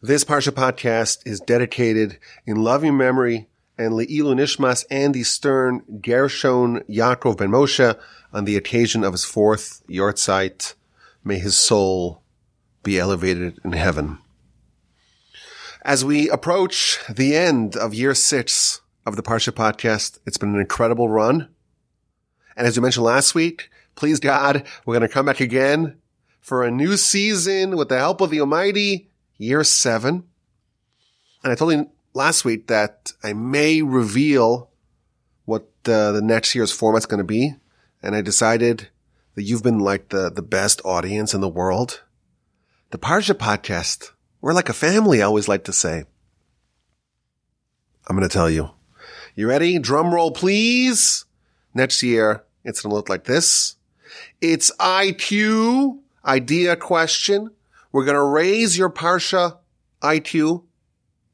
This Parsha podcast is dedicated in loving memory and Le'ilu Nishmas Andy Stern Gershon Yaakov Ben Moshe on the occasion of his fourth yahrzeit. May his soul be elevated in heaven. As we approach the end of year six of the Parsha podcast, it's been an incredible run. And as we mentioned last week, please God, we're going to come back again for a new season with the help of the Almighty, year seven. And I told you last week that I may reveal what uh, the next year's format's going to be. And I decided that you've been like the, the best audience in the world. The Parsha podcast, we're like a family, I always like to say. I'm going to tell you. You ready? Drum roll, please. Next year, it's going to look like this. It's IQ, idea question. We're going to raise your Parsha IQ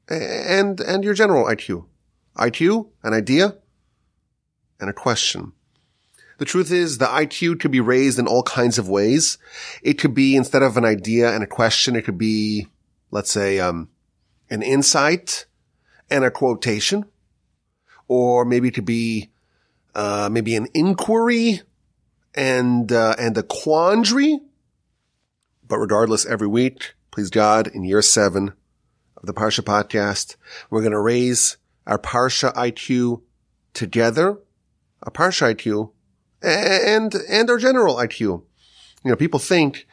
and, and your general IQ. IQ, an idea, and a question. The truth is the IQ could be raised in all kinds of ways. It could be instead of an idea and a question, it could be, let's say, um, an insight and a quotation, or maybe it could be, uh, maybe an inquiry and, uh, and a quandary. But regardless, every week, please God, in year seven, of the Parsha podcast. We're going to raise our Parsha IQ together, a Parsha IQ, and, and our general IQ. You know, people think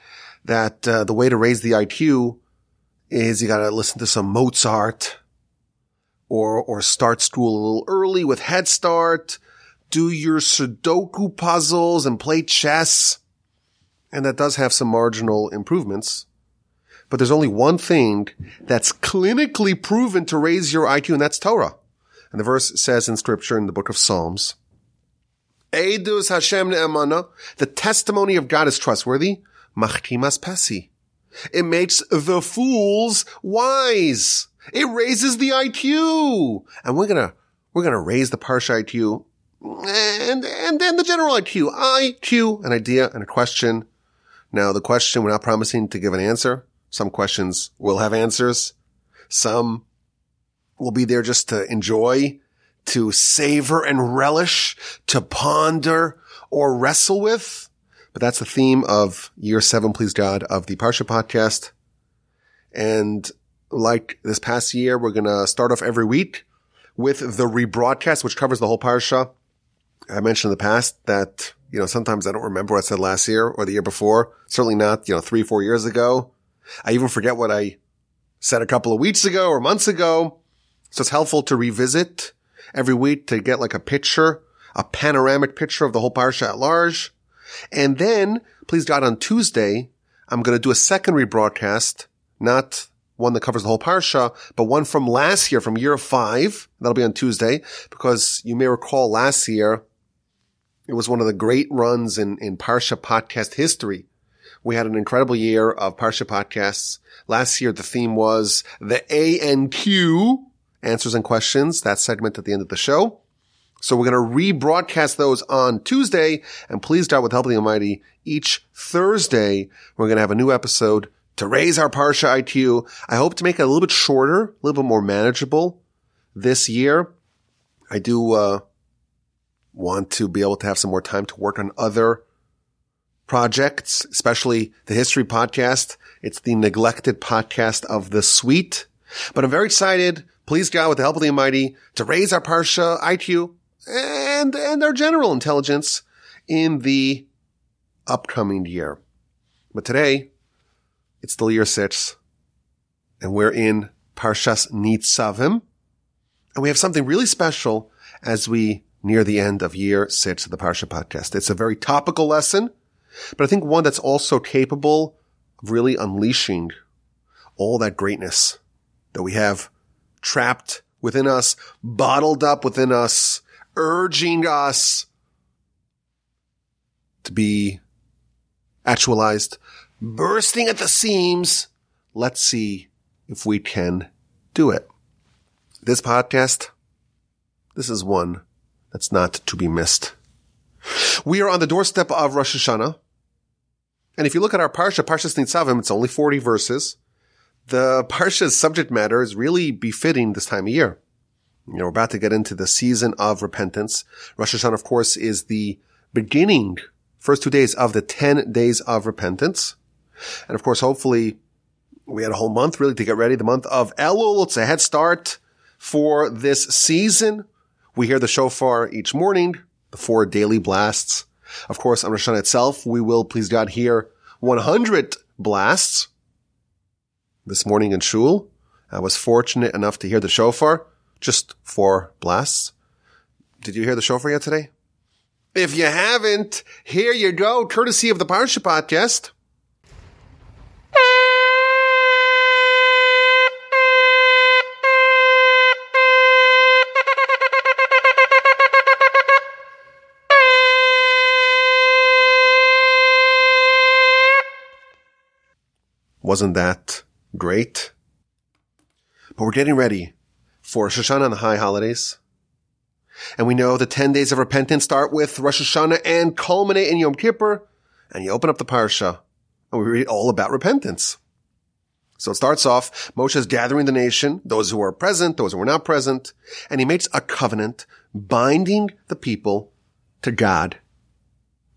that uh, the way to raise the IQ is you got to listen to some Mozart or, or start school a little early with Head Start, do your Sudoku puzzles and play chess. And that does have some marginal improvements. But there's only one thing that's clinically proven to raise your IQ, and that's Torah. And the verse says in scripture in the book of Psalms, Eidus Hashem ne'emana, the testimony of God is trustworthy, machkimas pesi. It makes the fools wise. It raises the IQ. And we're gonna, we're gonna raise the Parsha IQ and, and then the general IQ. IQ, an idea and a question. Now the question, we're not promising to give an answer. Some questions will have answers. Some will be there just to enjoy, to savor and relish, to ponder or wrestle with. But that's the theme of year seven, please God, of the Parsha podcast. And like this past year, we're going to start off every week with the rebroadcast, which covers the whole Parsha. I mentioned in the past that, you know, sometimes I don't remember what I said last year or the year before. Certainly not, you know, three, four years ago. I even forget what I said a couple of weeks ago or months ago. So it's helpful to revisit every week to get like a picture, a panoramic picture of the whole parsha at large. And then, please God, on Tuesday, I'm going to do a second rebroadcast, not one that covers the whole parsha, but one from last year, from year five. That'll be on Tuesday, because you may recall last year, it was one of the great runs in, in parsha podcast history we had an incredible year of Parsha podcasts. Last year, the theme was the ANQ, answers and questions, that segment at the end of the show. So we're going to rebroadcast those on Tuesday. And please start with help of the Almighty. Each Thursday, we're going to have a new episode to raise our Parsha IQ. I hope to make it a little bit shorter, a little bit more manageable this year. I do, uh, want to be able to have some more time to work on other projects, especially the history podcast. It's the neglected podcast of the suite, but I'm very excited. Please God, with the help of the Almighty, to raise our Parsha IQ and, and our general intelligence in the upcoming year. But today, it's still year six, and we're in Parshas Nitzavim, and we have something really special as we near the end of year six of the Parsha podcast. It's a very topical lesson. But I think one that's also capable of really unleashing all that greatness that we have trapped within us, bottled up within us, urging us to be actualized, bursting at the seams. Let's see if we can do it. This podcast, this is one that's not to be missed. We are on the doorstep of Rosh Hashanah. And if you look at our Parsha, Parshas Nitzavim, it's only 40 verses, The Parsha's subject matter is really befitting this time of year. You know, we're about to get into the season of repentance. Rosh Hashanah, of course, is the beginning, first two days of the 10 days of repentance. And of course, hopefully we had a whole month really to get ready. The month of Elul. It's a head start for this season. We hear the shofar each morning, the four daily blasts. Of course, on Rosh Hashanah itself, we will, please God, hear 100 blasts. This morning in Shul, I was fortunate enough to hear the shofar, just four blasts. Did you hear the shofar yet today? If you haven't, here you go, courtesy of the Parsha podcast. Wasn't that great? But we're getting ready for Rosh Hashanah and the high holidays. And we know the 10 days of repentance start with Rosh Hashanah and culminate in Yom Kippur. And you open up the parsha and we read all about repentance. So it starts off, Moshe is gathering the nation, those who are present, those who are not present, and he makes a covenant binding the people to God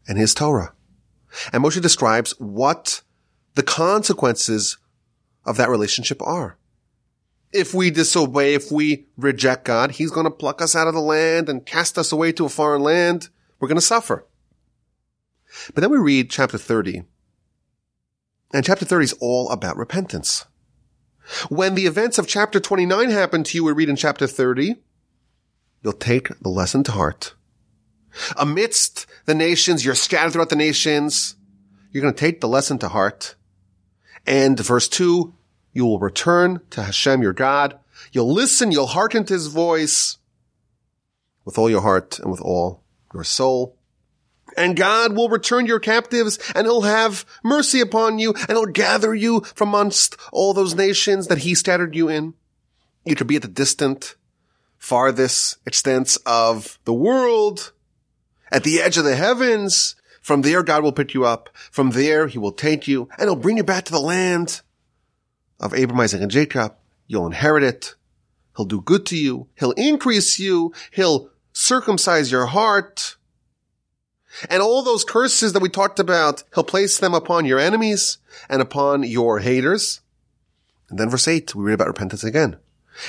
and his Torah. And Moshe describes what the consequences of that relationship are. If we disobey, if we reject God, He's going to pluck us out of the land and cast us away to a foreign land. We're going to suffer. But then we read chapter 30. And chapter 30 is all about repentance. When the events of chapter 29 happen to you, we read in chapter 30, you'll take the lesson to heart. Amidst the nations, you're scattered throughout the nations. You're going to take the lesson to heart. And verse two, you will return to Hashem your God. You'll listen, you'll hearken to his voice with all your heart and with all your soul. And God will return your captives and he'll have mercy upon you and he'll gather you from amongst all those nations that he scattered you in. You could be at the distant, farthest extents of the world, at the edge of the heavens, from there, God will pick you up. From there, he will take you and he'll bring you back to the land of Abraham, Isaac, and Jacob. You'll inherit it. He'll do good to you. He'll increase you. He'll circumcise your heart. And all those curses that we talked about, he'll place them upon your enemies and upon your haters. And then verse 8, we read about repentance again.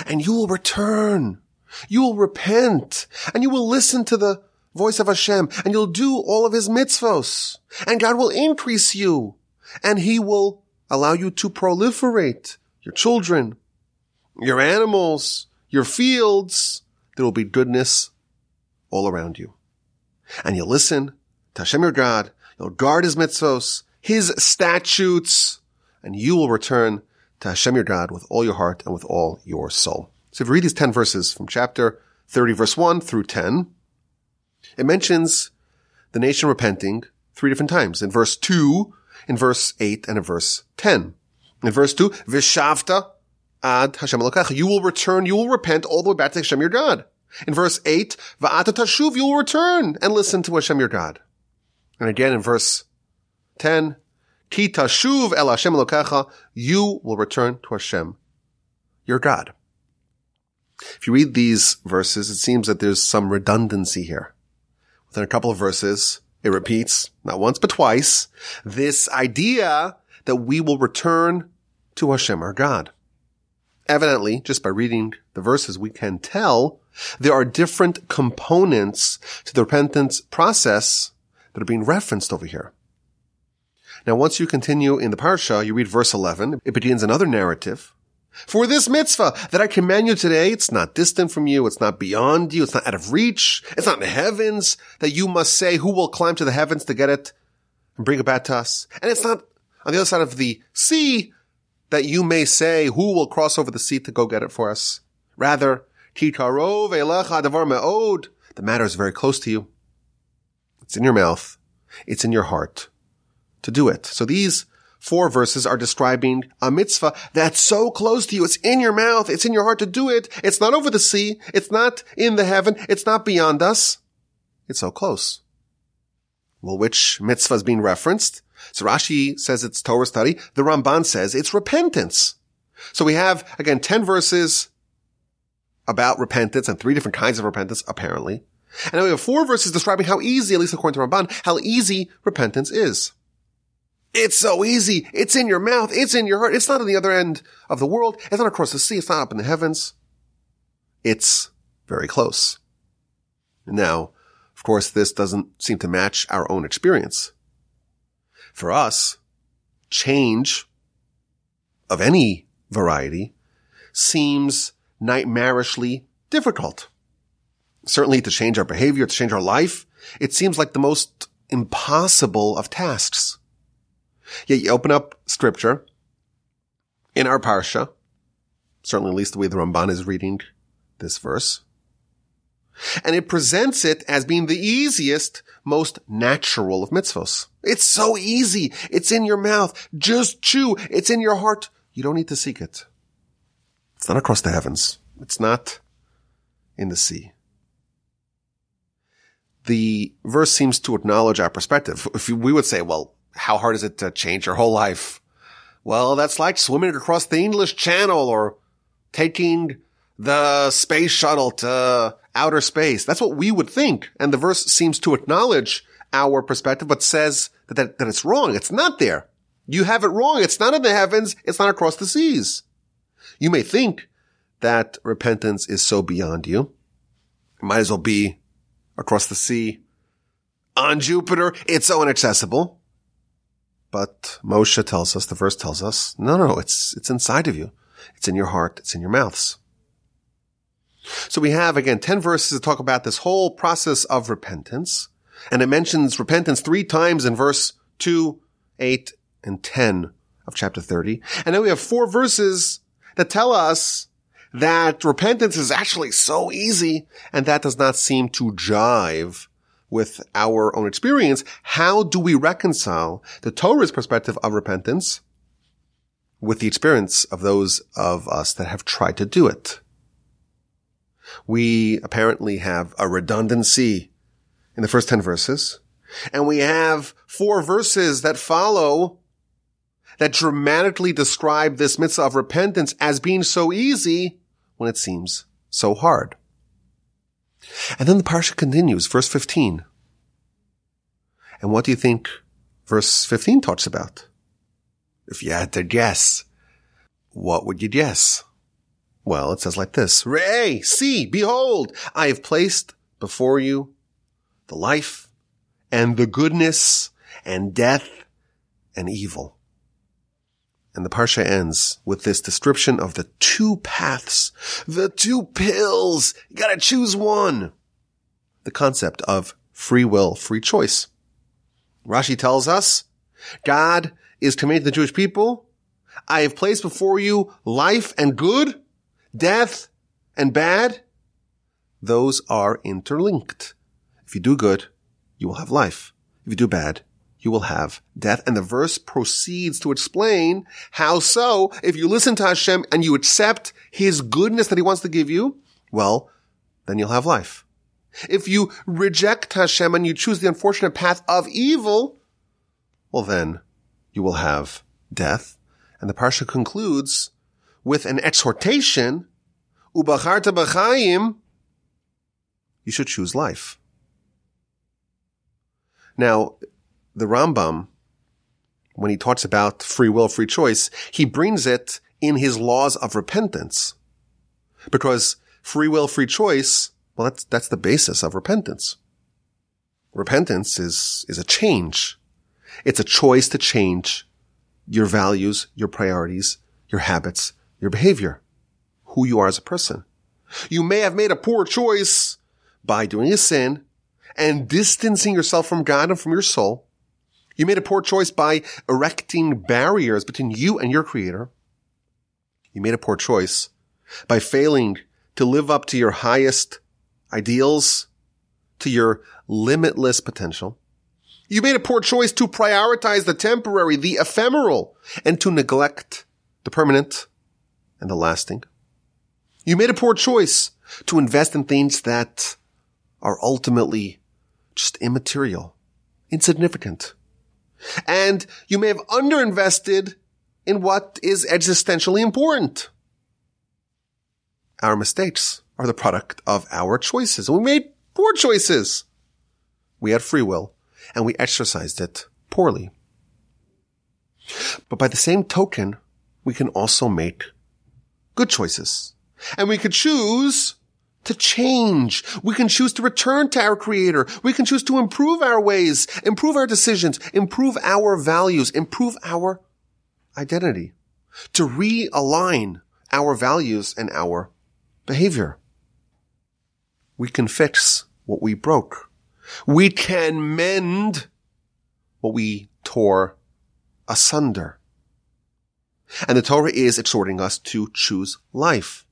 And you will return. You will repent and you will listen to the voice of Hashem, and you'll do all of his mitzvos, and God will increase you, and he will allow you to proliferate your children, your animals, your fields. There will be goodness all around you. And you'll listen to Hashem your God, you'll guard his mitzvos, his statutes, and you will return to Hashem your God with all your heart and with all your soul. So if you read these 10 verses from chapter 30 verse 1 through 10, it mentions the nation repenting three different times. In verse 2, in verse 8, and in verse 10. In verse 2, Vishavta ad Hashem Elokecha. You will return, you will repent all the way back to Hashem your God. In verse 8, Va'ata tashuv, you will return and listen to Hashem your God. And again in verse 10, Ki tashuv el Hashem Elokecha, you will return to Hashem your God. If you read these verses, it seems that there's some redundancy here. Within a couple of verses, it repeats, not once, but twice, this idea that we will return to Hashem, our God. Evidently, just by reading the verses, we can tell there are different components to the repentance process that are being referenced over here. Now, once you continue in the parsha, you read verse 11, it begins another narrative for this mitzvah that I command you today, it's not distant from you. It's not beyond you. It's not out of reach. It's not in the heavens that you must say, who will climb to the heavens to get it and bring it back to us? And it's not on the other side of the sea that you may say, who will cross over the sea to go get it for us? Rather, the matter is very close to you. It's in your mouth. It's in your heart to do it. So these four verses are describing a mitzvah that's so close to you. It's in your mouth. It's in your heart to do it. It's not over the sea. It's not in the heaven. It's not beyond us. It's so close. Well, which mitzvah is being referenced? So Rashi says it's Torah study. The Ramban says it's repentance. So we have, again, 10 verses about repentance and three different kinds of repentance, apparently. And then we have four verses describing how easy, at least according to Ramban, how easy repentance is. It's so easy. It's in your mouth. It's in your heart. It's not on the other end of the world. It's not across the sea. It's not up in the heavens. It's very close. Now, of course, this doesn't seem to match our own experience. For us, change of any variety seems nightmarishly difficult. Certainly to change our behavior, to change our life, it seems like the most impossible of tasks. Yet you open up scripture in our parsha, certainly at least the way the Ramban is reading this verse, and it presents it as being the easiest, most natural of mitzvos. It's so easy. It's in your mouth. Just chew. It's in your heart. You don't need to seek it. It's not across the heavens. It's not in the sea. The verse seems to acknowledge our perspective. If we would say, well, how hard is it to change your whole life? Well, that's like swimming across the English Channel or taking the space shuttle to outer space. That's what we would think. And the verse seems to acknowledge our perspective, but says that, that, that it's wrong. It's not there. You have it wrong. It's not in the heavens. It's not across the seas. You may think that repentance is so beyond you. It might as well be across the sea on Jupiter. It's so inaccessible. But Moshe tells us, the verse tells us, no, no, it's, it's inside of you. It's in your heart. It's in your mouths. So we have again 10 verses to talk about this whole process of repentance. And it mentions repentance three times in verse 2, 8, and 10 of chapter 30. And then we have four verses that tell us that repentance is actually so easy and that does not seem to jive with our own experience, how do we reconcile the Torah's perspective of repentance with the experience of those of us that have tried to do it? We apparently have a redundancy in the first 10 verses, and we have four verses that follow that dramatically describe this mitzvah of repentance as being so easy when it seems so hard. And then the parsha continues, verse 15. And what do you think verse 15 talks about? If you had to guess, what would you guess? Well, it says like this, Re'eh, see, behold, I have placed before you the life and the goodness and death and evil. And the Parsha ends with this description of the two paths, the two pills. You gotta choose one. The concept of free will, free choice. Rashi tells us, God is commanding the Jewish people, I have placed before you life and good, death and bad. Those are interlinked. If you do good, you will have life. If you do bad, you will have death. And the verse proceeds to explain how so, if you listen to Hashem and you accept his goodness that he wants to give you, well, then you'll have life. If you reject Hashem and you choose the unfortunate path of evil, well then you will have death. And the parsha concludes with an exhortation, Ubacharta b'chaim, you should choose life. Now, the Rambam, when he talks about free will, free choice, he brings it in his laws of repentance. Because free will, free choice, well, that's, that's the basis of repentance. Repentance is, is a change. It's a choice to change your values, your priorities, your habits, your behavior, who you are as a person. You may have made a poor choice by doing a sin and distancing yourself from God and from your soul. You made a poor choice by erecting barriers between you and your creator. You made a poor choice by failing to live up to your highest ideals, to your limitless potential. You made a poor choice to prioritize the temporary, the ephemeral, and to neglect the permanent and the lasting. You made a poor choice to invest in things that are ultimately just immaterial, insignificant. And you may have underinvested in what is existentially important. Our mistakes are the product of our choices. And we made poor choices. We had free will and we exercised it poorly. But by the same token, we can also make good choices. And we could choose to change. We can choose to return to our creator. We can choose to improve our ways, improve our decisions, improve our values, improve our identity, to realign our values and our behavior. We can fix what we broke. We can mend what we tore asunder. And the Torah is exhorting us to choose life.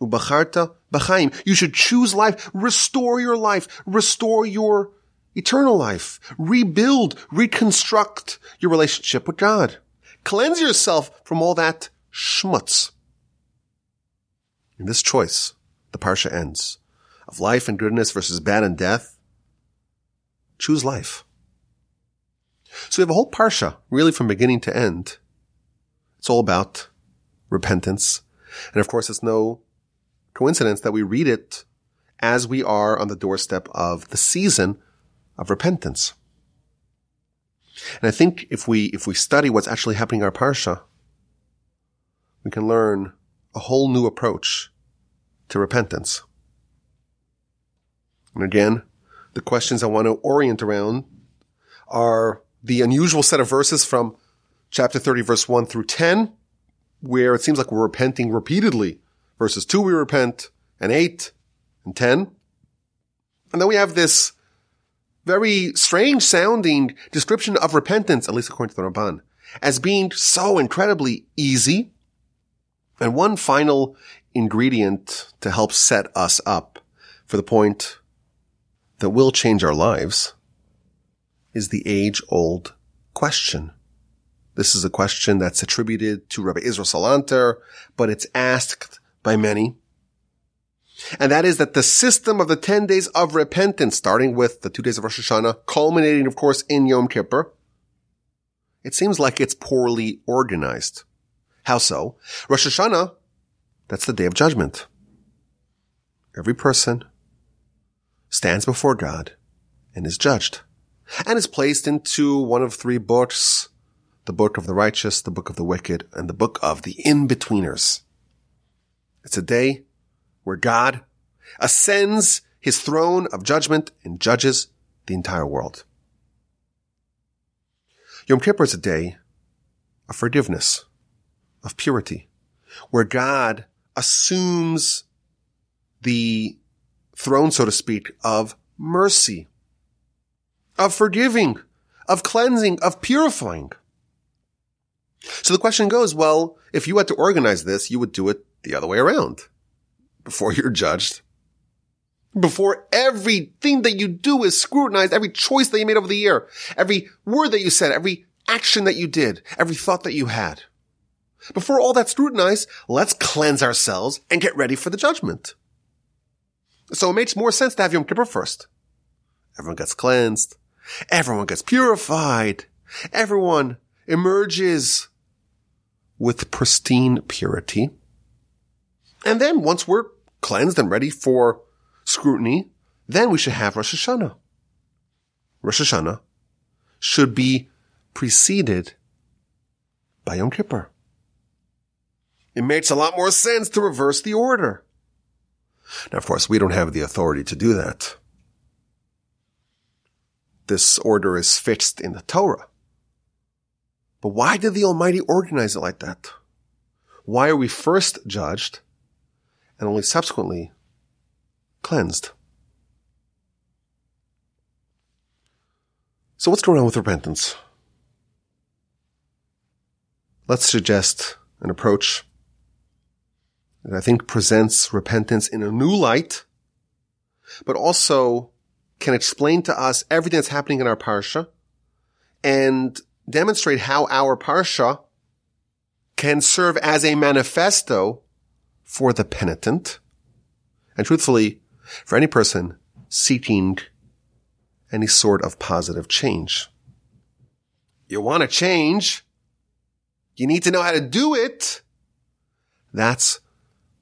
Ubacharta b'chaim. You should choose life. Restore your life. Restore your eternal life. Rebuild, reconstruct your relationship with God. Cleanse yourself from all that schmutz. In this choice, the parsha ends of life and goodness versus bad and death. Choose life. So we have a whole parsha, really from beginning to end. It's all about repentance. And of course, it's no coincidence that we read it as we are on the doorstep of the season of repentance. And I think if we, if we study what's actually happening in our parsha, we can learn a whole new approach to repentance. And again, the questions I want to orient around are the unusual set of verses from chapter 30 verse 1 through 10, where it seems like we're repenting repeatedly. Verses 2 we repent, and 8, and 10. And then we have this very strange sounding description of repentance, at least according to the Ramban, as being so incredibly easy. And one final ingredient to help set us up for the point that will change our lives is the age old question. This is a question that's attributed to Rabbi Israel Salanter, but it's asked by many. And that is that the system of the 10 days of repentance, starting with the two days of Rosh Hashanah, culminating, of course, in Yom Kippur, it seems like it's poorly organized. How so? Rosh Hashanah that's the day of judgment. Every person stands before God and is judged and is placed into one of three books, the book of the righteous, the book of the wicked, and the book of the in-betweeners. It's a day where God ascends his throne of judgment and judges the entire world. Yom Kippur is a day of forgiveness, of purity, where God assumes the throne, so to speak, of mercy, of forgiving, of cleansing, of purifying. So the question goes, well, if you had to organize this, you would do it the other way around. Before you're judged, before everything that you do is scrutinized, every choice that you made over the year, every word that you said, every action that you did, every thought that you had. Before all that's scrutinized, let's cleanse ourselves and get ready for the judgment. So it makes more sense to have Yom Kippur first. Everyone gets cleansed. Everyone gets purified. Everyone emerges with pristine purity. And then once we're cleansed and ready for scrutiny, then we should have Rosh Hashanah. Rosh Hashanah should be preceded by Yom Kippur. It makes a lot more sense to reverse the order. Now, of course, we don't have the authority to do that. This order is fixed in the Torah. But why did the Almighty organize it like that? Why are we first judged and only subsequently cleansed? So what's going on with repentance? Let's suggest an approach that I think presents repentance in a new light, but also can explain to us everything that's happening in our parsha and demonstrate how our parsha can serve as a manifesto for the penitent and truthfully for any person seeking any sort of positive change. You want to change? You need to know how to do it. That's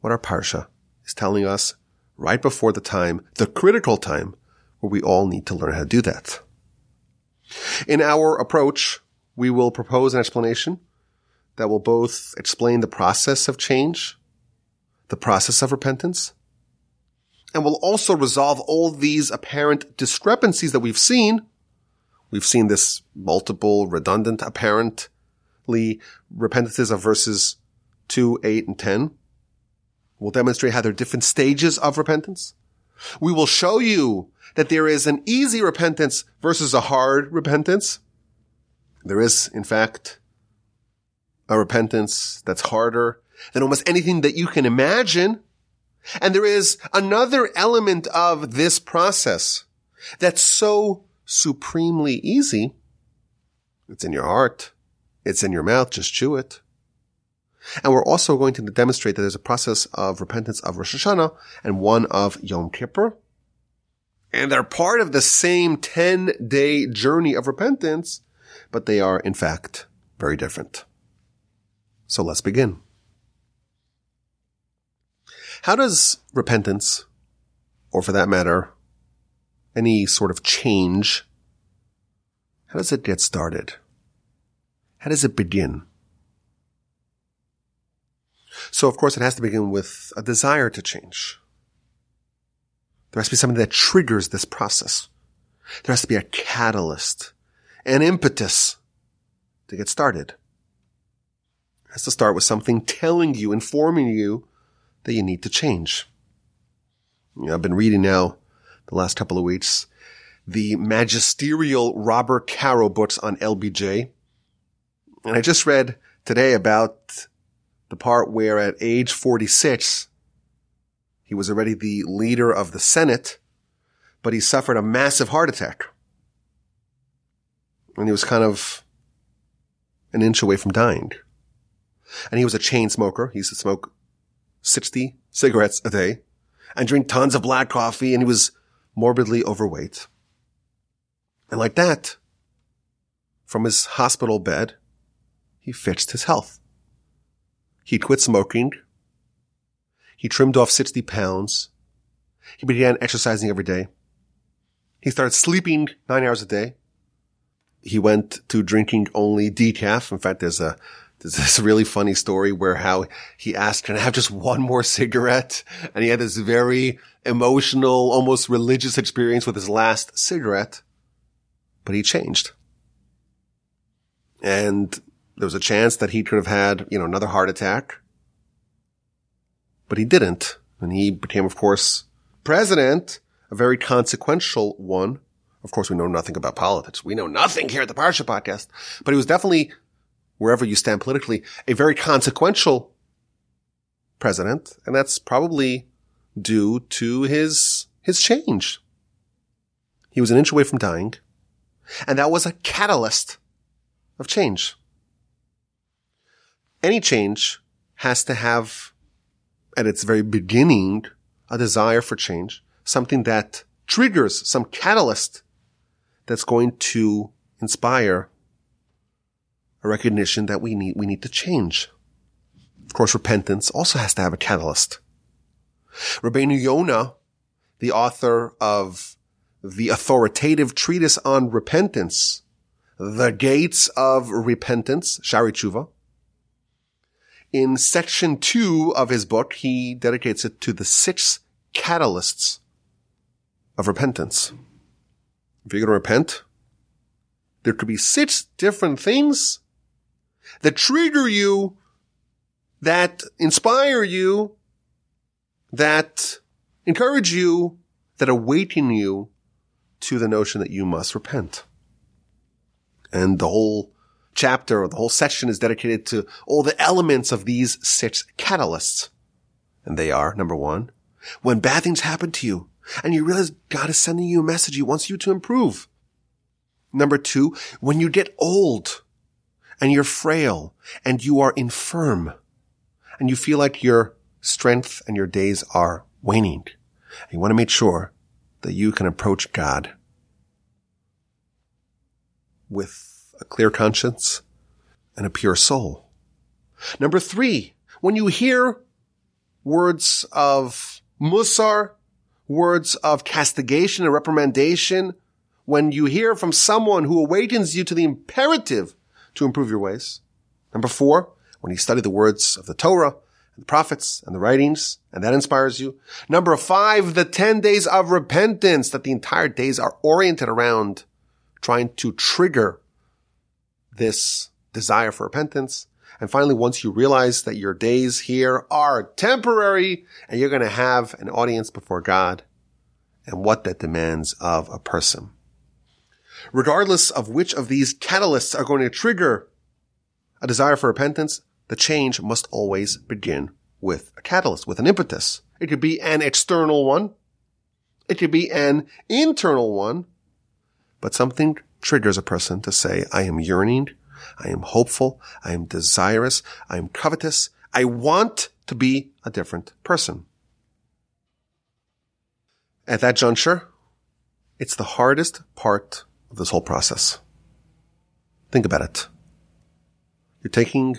what our Parsha is telling us right before the time, the critical time, where we all need to learn how to do that. In our approach, we will propose an explanation that will both explain the process of change, the process of repentance, and will also resolve all these apparent discrepancies that we've seen. We've seen this multiple, redundant, apparently repentances of verses 2, 8, and 10. We'll demonstrate how there are different stages of repentance. We will show you that there is an easy repentance versus a hard repentance. There is, in fact, a repentance that's harder than almost anything that you can imagine. And there is another element of this process that's so supremely easy. It's in your heart. It's in your mouth. Just chew it. And we're also going to demonstrate that there's a process of repentance of Rosh Hashanah and one of Yom Kippur. And they're part of the same 10 day journey of repentance, but they are in fact very different. So let's begin. How does repentance, or for that matter, any sort of change, how does it get started? How does it begin? So of course it has to begin with a desire to change. There has to be something that triggers this process. There has to be a catalyst, an impetus to get started. It has to start with something telling you, informing you that you need to change. I've been reading now the last couple of weeks the magisterial Robert Caro books on LBJ. And I just read today about the part where at age 46, he was already the leader of the Senate, but he suffered a massive heart attack. And he was kind of an inch away from dying. And he was a chain smoker. He used to smoke 60 cigarettes a day and drink tons of black coffee and he was morbidly overweight. And like that, from his hospital bed, he fixed his health. He quit smoking. He trimmed off 60 pounds. He began exercising every day. He started sleeping nine hours a day. He went to drinking only decaf. In fact, there's a there's this really funny story where how he asked, can I have just one more cigarette? And he had this very emotional, almost religious experience with his last cigarette, but he changed. And there was a chance that he could have had, you know, another heart attack, but he didn't. And he became, of course, president, a very consequential one. Of course, we know nothing about politics. We know nothing here at the Parsha podcast, but he was definitely wherever you stand politically, a very consequential president. And that's probably due to his, his change. He was an inch away from dying. And that was a catalyst of change. Any change has to have at its very beginning a desire for change, something that triggers some catalyst that's going to inspire a recognition that we need, we need to change. Of course, repentance also has to have a catalyst. Rabbeinu Yonah, the author of the authoritative treatise on repentance, The Gates of Repentance, Sha'arei Teshuva, in section two of his book, he dedicates it to the six catalysts of repentance. If you're going to repent, there could be six different things that trigger you, that inspire you, that encourage you, that awaken you to the notion that you must repent. And the whole chapter or the whole section is dedicated to all the elements of these six catalysts. And they are, number one, when bad things happen to you and you realize God is sending you a message. He wants you to improve. Number two, when you get old and you're frail and you are infirm and you feel like your strength and your days are waning. You want to make sure that you can approach God with a clear conscience and a pure soul. Number three, when you hear words of musar, words of castigation and reprimandation, when you hear from someone who awakens you to the imperative to improve your ways. Number four, when you study the words of the Torah, and the prophets, and the writings, and that inspires you. Number five, the 10 days of repentance, that the entire days are oriented around trying to trigger this desire for repentance. And finally, once you realize that your days here are temporary and you're going to have an audience before God and what that demands of a person. Regardless of which of these catalysts are going to trigger a desire for repentance, the change must always begin with a catalyst, with an impetus. It could be an external one. It could be an internal one, but something triggers a person to say, I am yearning. I am hopeful. I am desirous. I am covetous. I want to be a different person. At that juncture, it's the hardest part of this whole process. Think about it. You're taking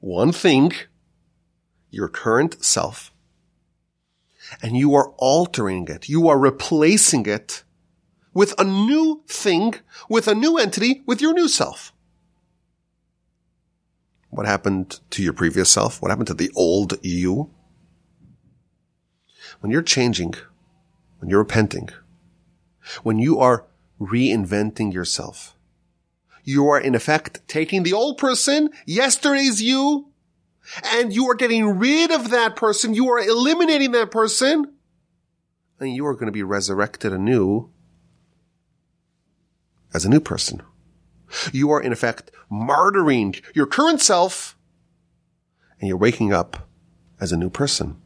one thing, your current self, and you are altering it. You are replacing it with a new thing, with a new entity, with your new self. What happened to your previous self? What happened to the old you? When you're changing, when you're repenting, when you are reinventing yourself, you are in effect taking the old person, yesterday's you, and you are getting rid of that person. You are eliminating that person and you are going to be resurrected anew as a new person. You are in effect martyring your current self and you're waking up as a new person.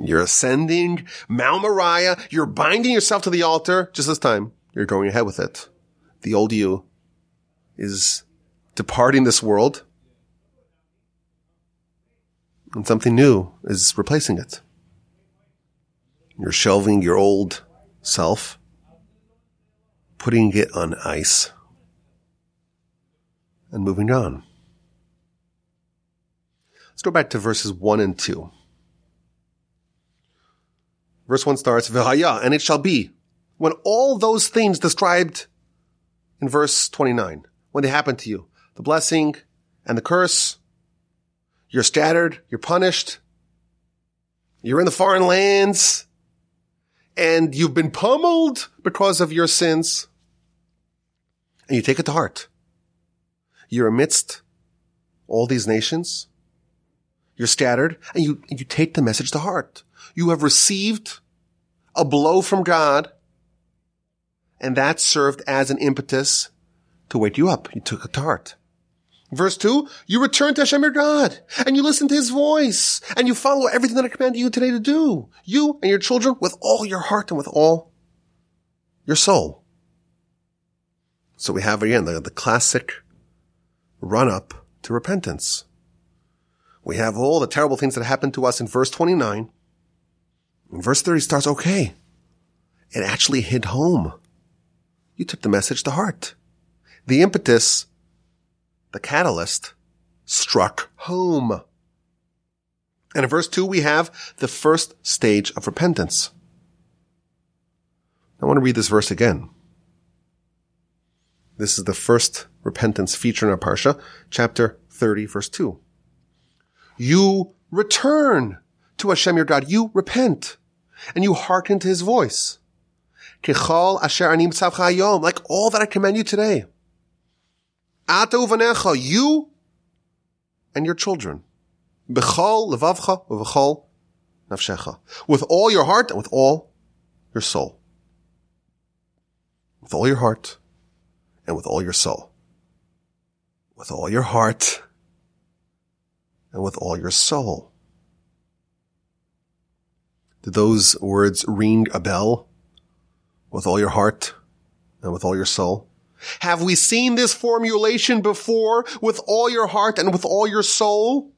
You're ascending Mount Moriah. You're binding yourself to the altar. Just this time, you're going ahead with it. The old you is departing this world and something new is replacing it. You're shelving your old self, putting it on ice, and moving on. Let's go back to verses 1 and 2. Verse 1 starts, V'haya, and it shall be, when all those things described in verse 29, when they happen to you, the blessing and the curse, you're scattered, you're punished, you're in the foreign lands, and you've been pummeled because of your sins, and you take it to heart. You're amidst all these nations, you're scattered, and you, you take the message to heart. You have received a blow from God, and that served as an impetus to wake you up. You took to heart. Verse 2, you return to Hashem your God, and you listen to his voice, and you follow everything that I command you today to do. You and your children with all your heart and with all your soul. So we have again the, the classic run up to repentance. We have all the terrible things that happened to us in verse 29. In verse 30 starts, okay, it actually hit home. You took the message to heart. The impetus the catalyst, struck home. And in verse 2, we have the first stage of repentance. I want to read this verse again. This is the first repentance feature in our Parsha, chapter 30, verse 2. You return to Hashem your God. You repent and you hearken to his voice. Like all that I command you today. Ata uvanecha, you and your children. Bechol levavcha uvechol nafshecha. With all your heart and with all your soul. With all your heart and with all your soul. With all your heart and with all your soul. Did those words ring a bell? With all your heart and with all your soul? Have we seen this formulation before with all your heart and with all your soul?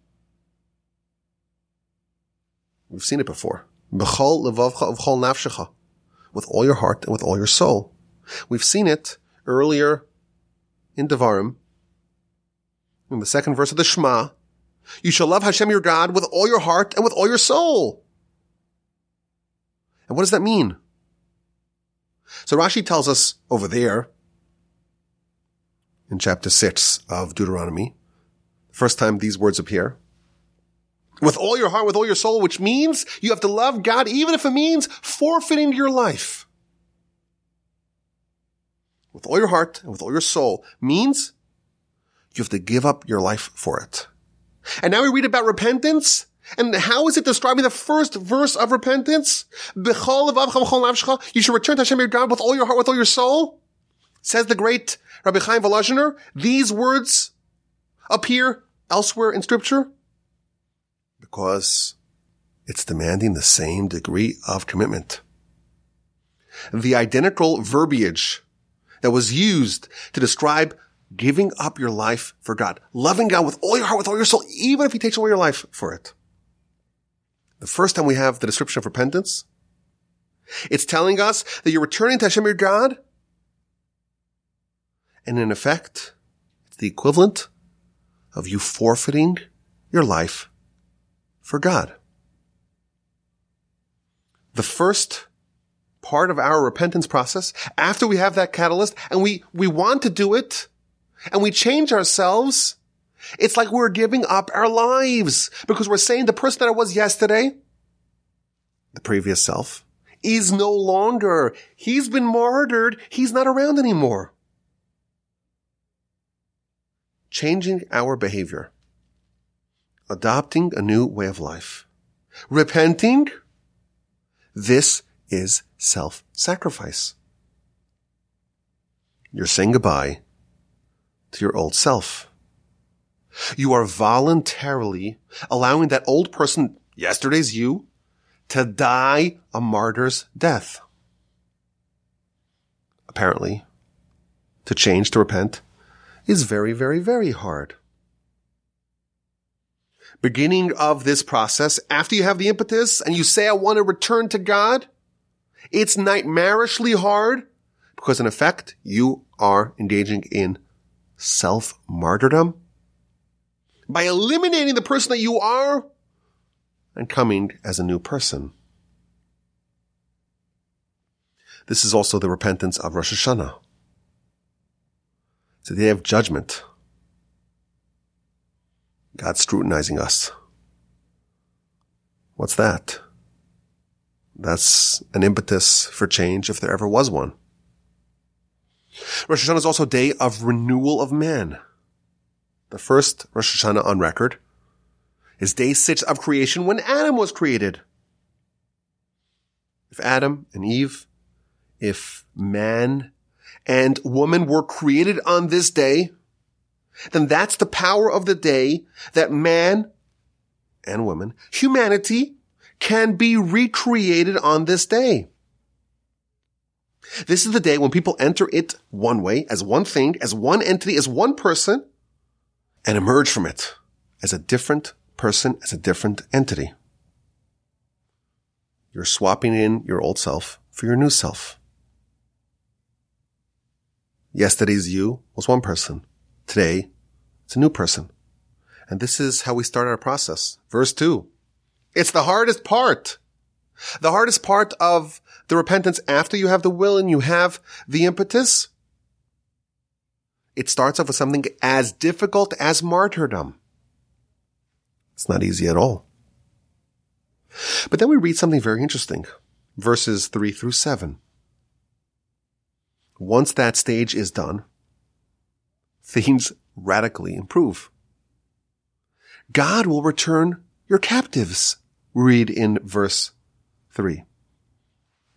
We've seen it before. With all your heart and with all your soul. We've seen it earlier in Devarim, in the second verse of the Shema, You shall love Hashem your God with all your heart and with all your soul. And what does that mean? So Rashi tells us over there in chapter six of Deuteronomy, first time these words appear, with all your heart, with all your soul, which means you have to love God, even if it means forfeiting your life. With all your heart and with all your soul means you have to give up your life for it. And now we read about repentance. And how is it describing the first verse of repentance? You should return to Hashem your God with all your heart, with all your soul. Says the great Rabbi Chaim Volozhiner. These words appear elsewhere in scripture because it's demanding the same degree of commitment. The identical verbiage that was used to describe giving up your life for God, loving God with all your heart, with all your soul, even if he takes away your life for it. The first time we have the description of repentance, it's telling us that you're returning to Hashem your God. And in effect, it's the equivalent of you forfeiting your life for God. The first part of our repentance process, after we have that catalyst and we, we want to do it and we change ourselves, it's like we're giving up our lives because we're saying the person that I was yesterday, the previous self, is no longer. He's been martyred. He's not around anymore. Changing our behavior. Adopting a new way of life. Repenting. This is self-sacrifice. You're saying goodbye to your old self. You are voluntarily allowing that old person, yesterday's you, to die a martyr's death. Apparently, to change, to repent, is very, very, very hard. Beginning of this process, after you have the impetus and you say, I want to return to God, it's nightmarishly hard because in effect, you are engaging in self-martyrdom by eliminating the person that you are and coming as a new person. This is also the repentance of Rosh Hashanah. It's the day of judgment. God scrutinizing us. What's that? That's an impetus for change if there ever was one. Rosh Hashanah is also a day of renewal of man. The first Rosh Hashanah on record is day six of creation when Adam was created. If Adam and Eve, if man and woman were created on this day, then that's the power of the day that man and woman, humanity, can be recreated on this day. This is the day when people enter it one way, as one thing, as one entity, as one person, and emerge from it as a different person, as a different entity. You're swapping in your old self for your new self. Yesterday's you was one person. Today, it's a new person. And this is how we start our process. Verse two. It's the hardest part. The hardest part of the repentance after you have the will and you have the impetus. It starts off with something as difficult as martyrdom. It's not easy at all. But then we read something very interesting. Verses three through seven. Once that stage is done, things radically improve. God will return your captives. Read in verse three.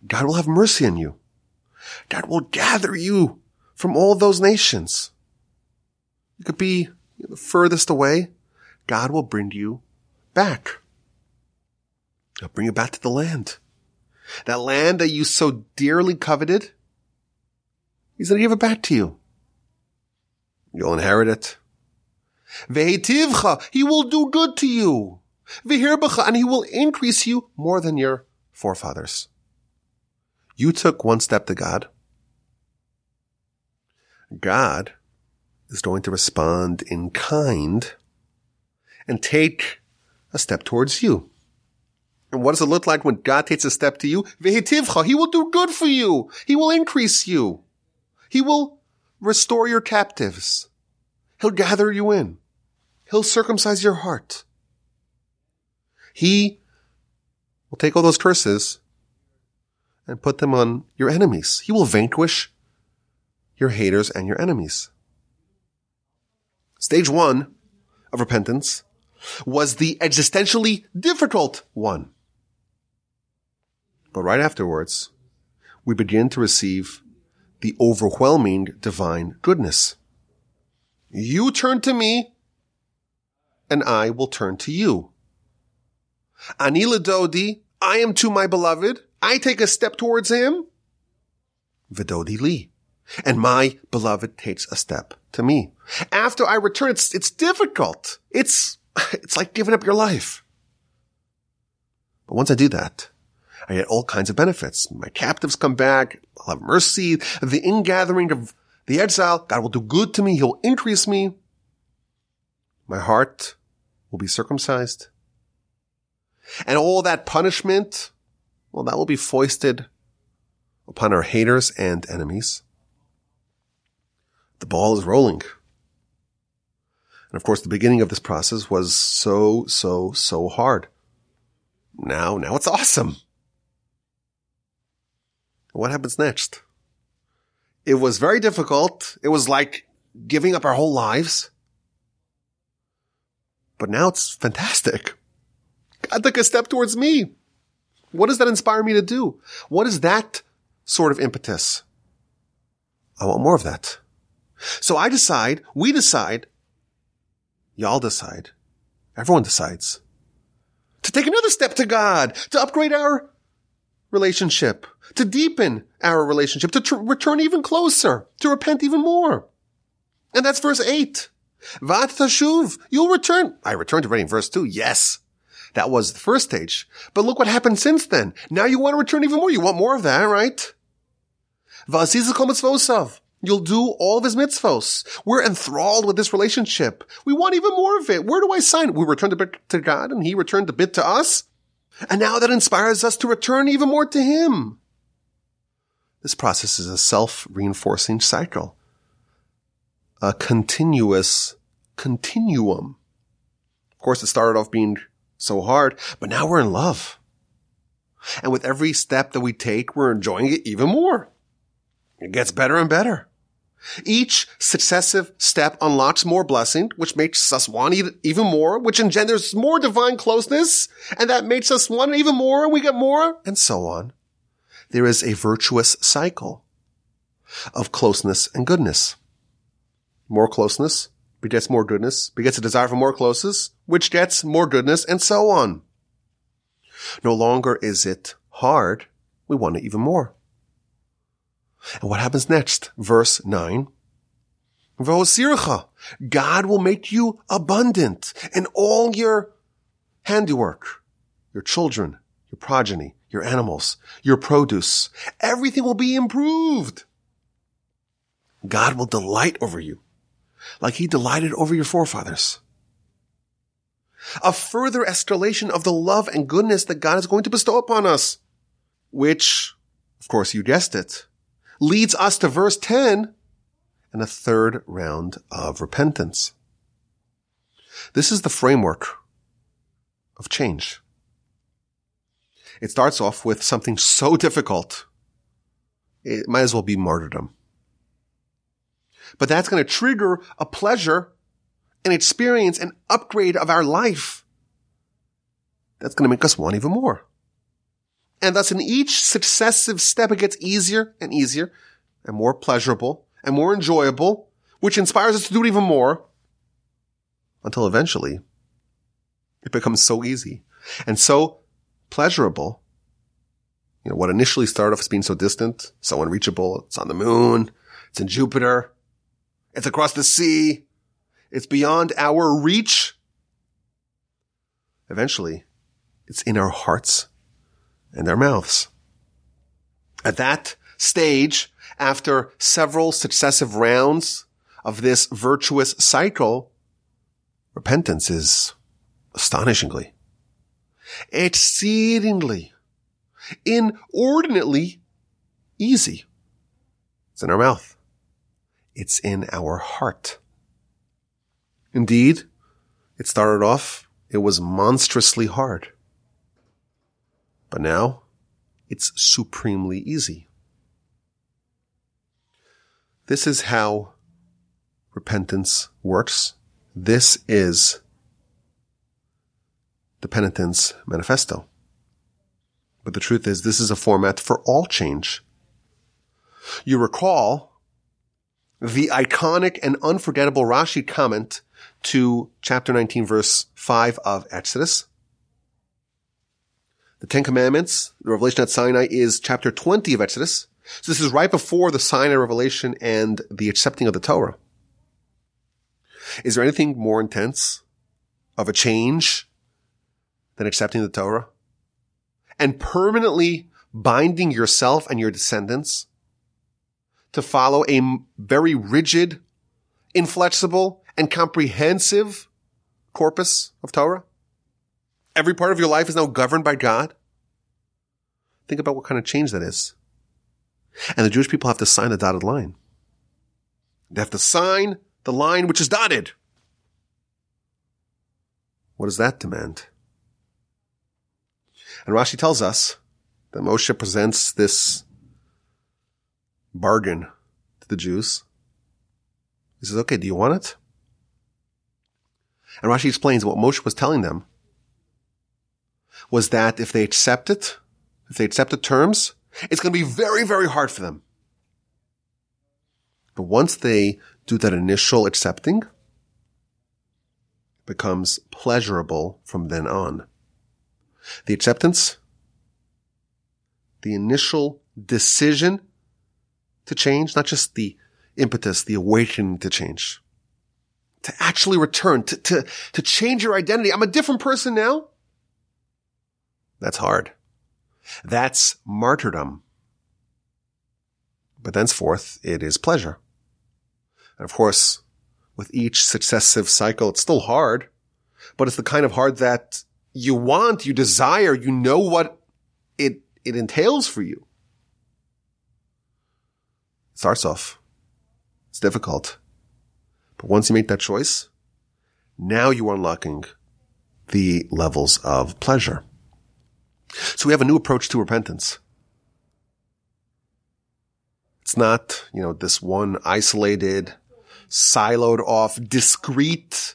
God will have mercy on you. God will gather you from all those nations. You could be the furthest away. God will bring you back. He'll bring you back to the land. That land that you so dearly coveted, He's going to give it back to you. You'll inherit it. Ve'etivcha, He will do good to you. Ve'hirbacha, and He will increase you more than your forefathers. You took one step to God. God is going to respond in kind and take a step towards you. And what does it look like when God takes a step to you? He will do good for you. He will increase you. He will restore your captives. He'll gather you in. He'll circumcise your heart. He will take all those curses and put them on your enemies. He will vanquish your haters and your enemies. Stage one of repentance was the existentially difficult one. But right afterwards, we begin to receive the overwhelming divine goodness. You turn to me, and I will turn to you. Ani l'dodi, I am to my beloved. I take a step towards him. Vidodi li. And my beloved takes a step to me. After I return, it's, it's difficult. It's, it's like giving up your life. But once I do that, I get all kinds of benefits. My captives come back. I'll have mercy. The ingathering of the exile, God will do good to me. He'll increase me. My heart will be circumcised. And all that punishment, well, that will be foisted upon our haters and enemies. The ball is rolling. And of course, the beginning of this process was so, so, so hard. Now, now it's awesome. What happens next? It was very difficult. It was like giving up our whole lives. But now it's fantastic. God took a step towards me. What does that inspire me to do? What is that sort of impetus? I want more of that. So I decide, we decide, y'all decide, everyone decides to take another step to God, to upgrade our relationship, to deepen our relationship, to tr- return even closer, to repent even more. And that's verse 8. V'atah tashuv, you'll return. I returned already in verse 2. Yes. That was the first stage. But look what happened since then. Now you want to return even more. You want more of that, right? You'll do all of his mitzvos. We're enthralled with this relationship. We want even more of it. Where do I sign? We returned a bit to God and he returned a bit to us. And now that inspires us to return even more to him. This process is a self-reinforcing cycle. A continuous continuum. Of course, it started off being so hard, but now we're in love. And with every step that we take, we're enjoying it even more. It gets better and better. Each successive step unlocks more blessing, which makes us want even more, which engenders more divine closeness, and that makes us want even more, and we get more, and so on. There is a virtuous cycle of closeness and goodness. More closeness begets more goodness, begets a desire for more closeness, which gets more goodness, and so on. No longer is it hard. We want it even more. And what happens next? Verse 9. God will make you abundant in all your handiwork, your children, your progeny, your animals, your produce. Everything will be improved. God will delight over you like he delighted over your forefathers. A further escalation of the love and goodness that God is going to bestow upon us, which, of course, you guessed it, leads us to verse 10 and a third round of repentance. This is the framework of change. It starts off with something so difficult, it might as well be martyrdom. But that's going to trigger a pleasure, an experience, an upgrade of our life. That's going to make us want even more. And thus in each successive step, it gets easier and easier and more pleasurable and more enjoyable, which inspires us to do it even more until eventually it becomes so easy and so pleasurable. You know, what initially started off as being so distant, so unreachable. It's on the moon. It's in Jupiter. It's across the sea. It's beyond our reach. Eventually, it's in our hearts and their mouths. At that stage, after several successive rounds of this virtuous cycle, repentance is astonishingly, exceedingly, inordinately easy. It's in our mouth. It's in our heart. Indeed, it started off, it was monstrously hard. But now, it's supremely easy. This is how repentance works. This is the penitence manifesto. But the truth is, this is a format for all change. You recall the iconic and unforgettable Rashi comment to chapter 19 verse 5 of Exodus. The Ten Commandments, the revelation at Sinai is chapter 20 of Exodus. So this is right before the Sinai revelation and the accepting of the Torah. Is there anything more intense of a change than accepting the Torah? And permanently binding yourself and your descendants to follow a very rigid, inflexible, and comprehensive corpus of Torah? Every part of your life is now governed by God? Think about what kind of change that is. And the Jewish people have to sign the dotted line. They have to sign the line which is dotted. What does that demand? And Rashi tells us that Moshe presents this bargain to the Jews. He says, okay, do you want it? And Rashi explains what Moshe was telling them was that if they accept it, if they accept the terms, it's going to be very, very hard for them. But once they do that initial accepting, it becomes pleasurable from then on. The acceptance, the initial decision to change, not just the impetus, the awakening to change, to actually return, to, to, to change your identity. I'm a different person now. That's hard. That's martyrdom. But thenceforth, it is pleasure. And of course, with each successive cycle, it's still hard, but it's the kind of hard that you want, you desire, you know what it, it entails for you. It starts off. It's difficult. But once you make that choice, now you are unlocking the levels of pleasure. So we have a new approach to repentance. It's not, you know, this one isolated, siloed off, discrete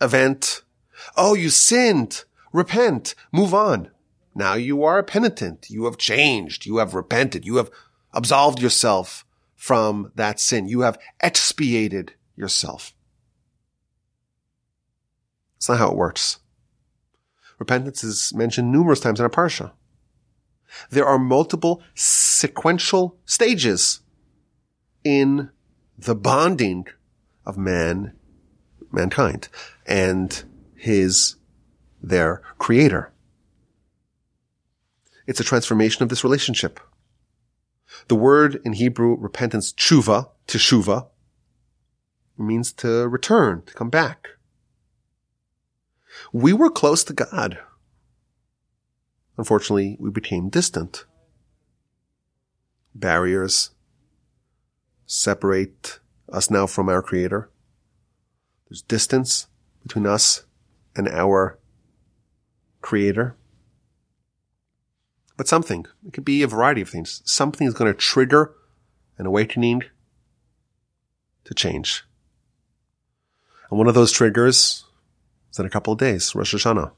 event. Oh, you sinned. Repent. Move on. Now you are a penitent. You have changed. You have repented. You have absolved yourself from that sin. You have expiated yourself. It's not how it works. Repentance is mentioned numerous times in our parsha. There are multiple sequential stages in the bonding of man, mankind and his, their creator. It's a transformation of this relationship. The word in Hebrew, repentance, tshuva, teshuva, means to return, to come back we were close to God. Unfortunately, we became distant. Barriers separate us now from our creator. There's distance between us and our creator. But something, it could be a variety of things. Something is going to trigger an awakening to change. And one of those triggers it's in a couple of days, Rosh Hashanah.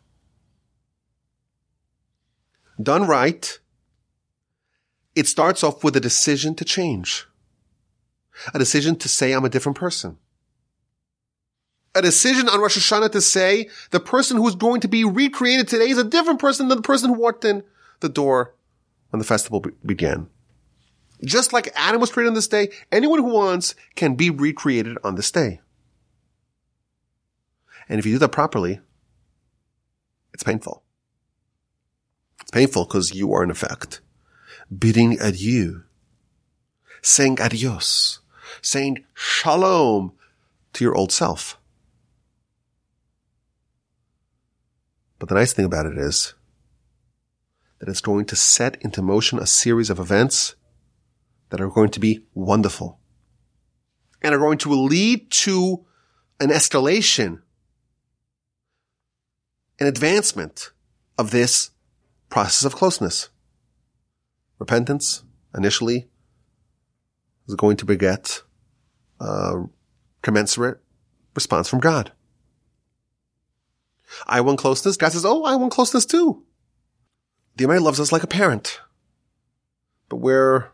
Done right, it starts off with a decision to change. A decision to say I'm a different person. A decision on Rosh Hashanah to say the person who is going to be recreated today is a different person than the person who walked in the door when the festival be- began. Just like Adam was created on this day, anyone who wants can be recreated on this day. And if you do that properly, it's painful. It's painful because you are in effect bidding adieu, saying adios, saying shalom to your old self. But the nice thing about it is that it's going to set into motion a series of events that are going to be wonderful and are going to lead to an escalation, an advancement of this process of closeness. Repentance initially is going to beget a commensurate response from God. I want closeness. God says, Oh, I want closeness too. The Almighty loves us like a parent, but we're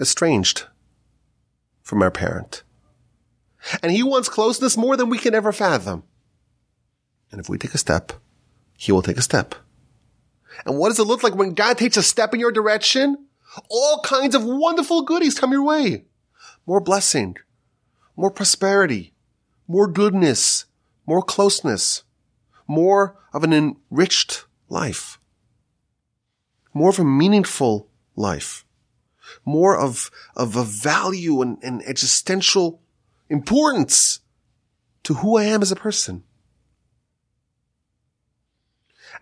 estranged from our parent. And he wants closeness more than we can ever fathom. And if we take a step, he will take a step. And what does it look like when God takes a step in your direction? All kinds of wonderful goodies come your way. More blessing, more prosperity, more goodness, more closeness, more of an enriched life, more of a meaningful life, more of, of a value and, and existential importance to who I am as a person.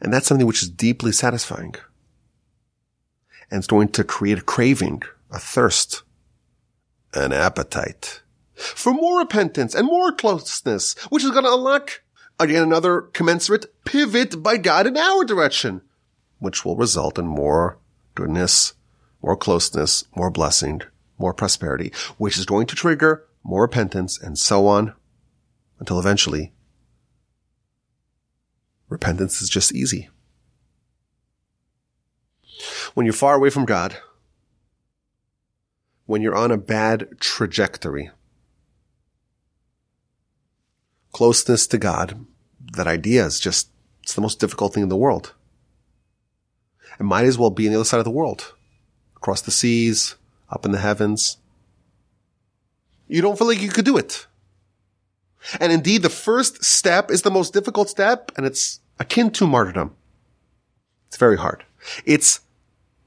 And that's something which is deeply satisfying. And it's going to create a craving, a thirst, an appetite for more repentance and more closeness, which is going to unlock again another commensurate pivot by God in our direction, which will result in more goodness, more closeness, more blessing, more prosperity, which is going to trigger more repentance and so on until eventually repentance is just easy. When you're far away from God, when you're on a bad trajectory, closeness to God, that idea is just, it's the most difficult thing in the world. It might as well be on the other side of the world, across the seas, up in the heavens. You don't feel like you could do it. And indeed, the first step is the most difficult step, and it's akin to martyrdom. It's very hard. It's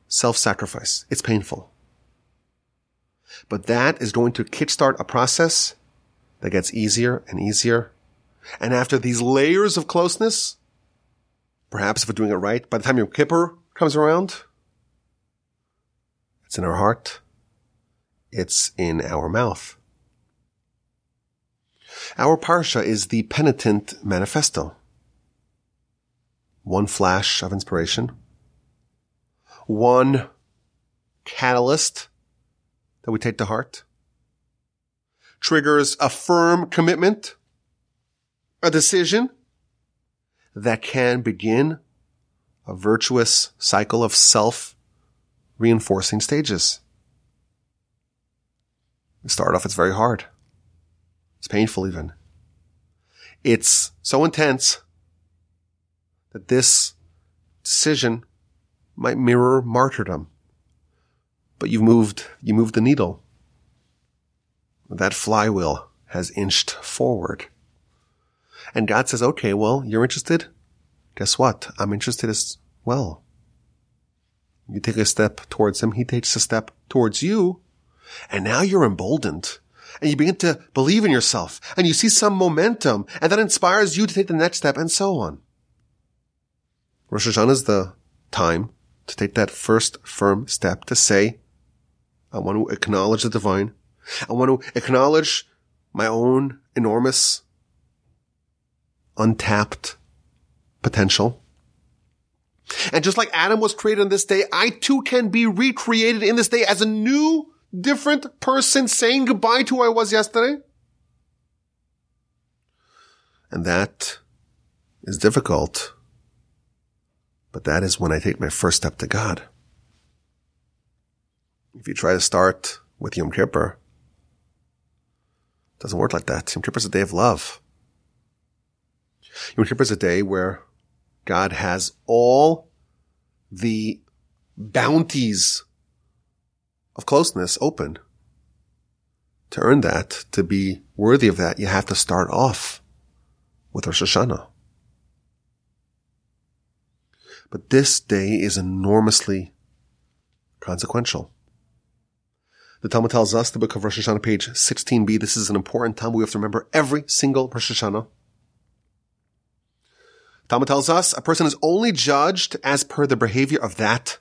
self-sacrifice. It's painful. But that is going to kickstart a process that gets easier and easier. And after these layers of closeness, perhaps if we're doing it right, by the time Yom Kippur comes around, it's in our heart. It's in our mouth. Our Parsha is the penitent manifesto. One flash of inspiration. One catalyst that we take to heart. Triggers a firm commitment, a decision that can begin a virtuous cycle of self reinforcing stages. We start off, it's very hard. It's painful even. It's so intense that this decision might mirror martyrdom. But you've moved, you moved the needle. That flywheel has inched forward. And God says, okay, well, you're interested? Guess what? I'm interested as well. You take a step towards him. He takes a step towards you. And now you're emboldened and you begin to believe in yourself and you see some momentum and that inspires you to take the next step and so on. Rosh Hashanah is the time to take that first firm step to say, I want to acknowledge the divine. I want to acknowledge my own enormous, untapped potential. And just like Adam was created on this day, I too can be recreated in this day as a new different person saying goodbye to who I was yesterday? And that is difficult. But that is when I take my first step to God. If you try to start with Yom Kippur, it doesn't work like that. Yom Kippur is a day of love. Yom Kippur is a day where God has all the bounties of closeness open. To earn that, to be worthy of that, you have to start off with Rosh Hashanah. But this day is enormously consequential. The Talmud tells us, the book of Rosh Hashanah, page 16b, this is an important time we have to remember every single Rosh Hashanah. Talmud tells us a person is only judged as per the behavior of that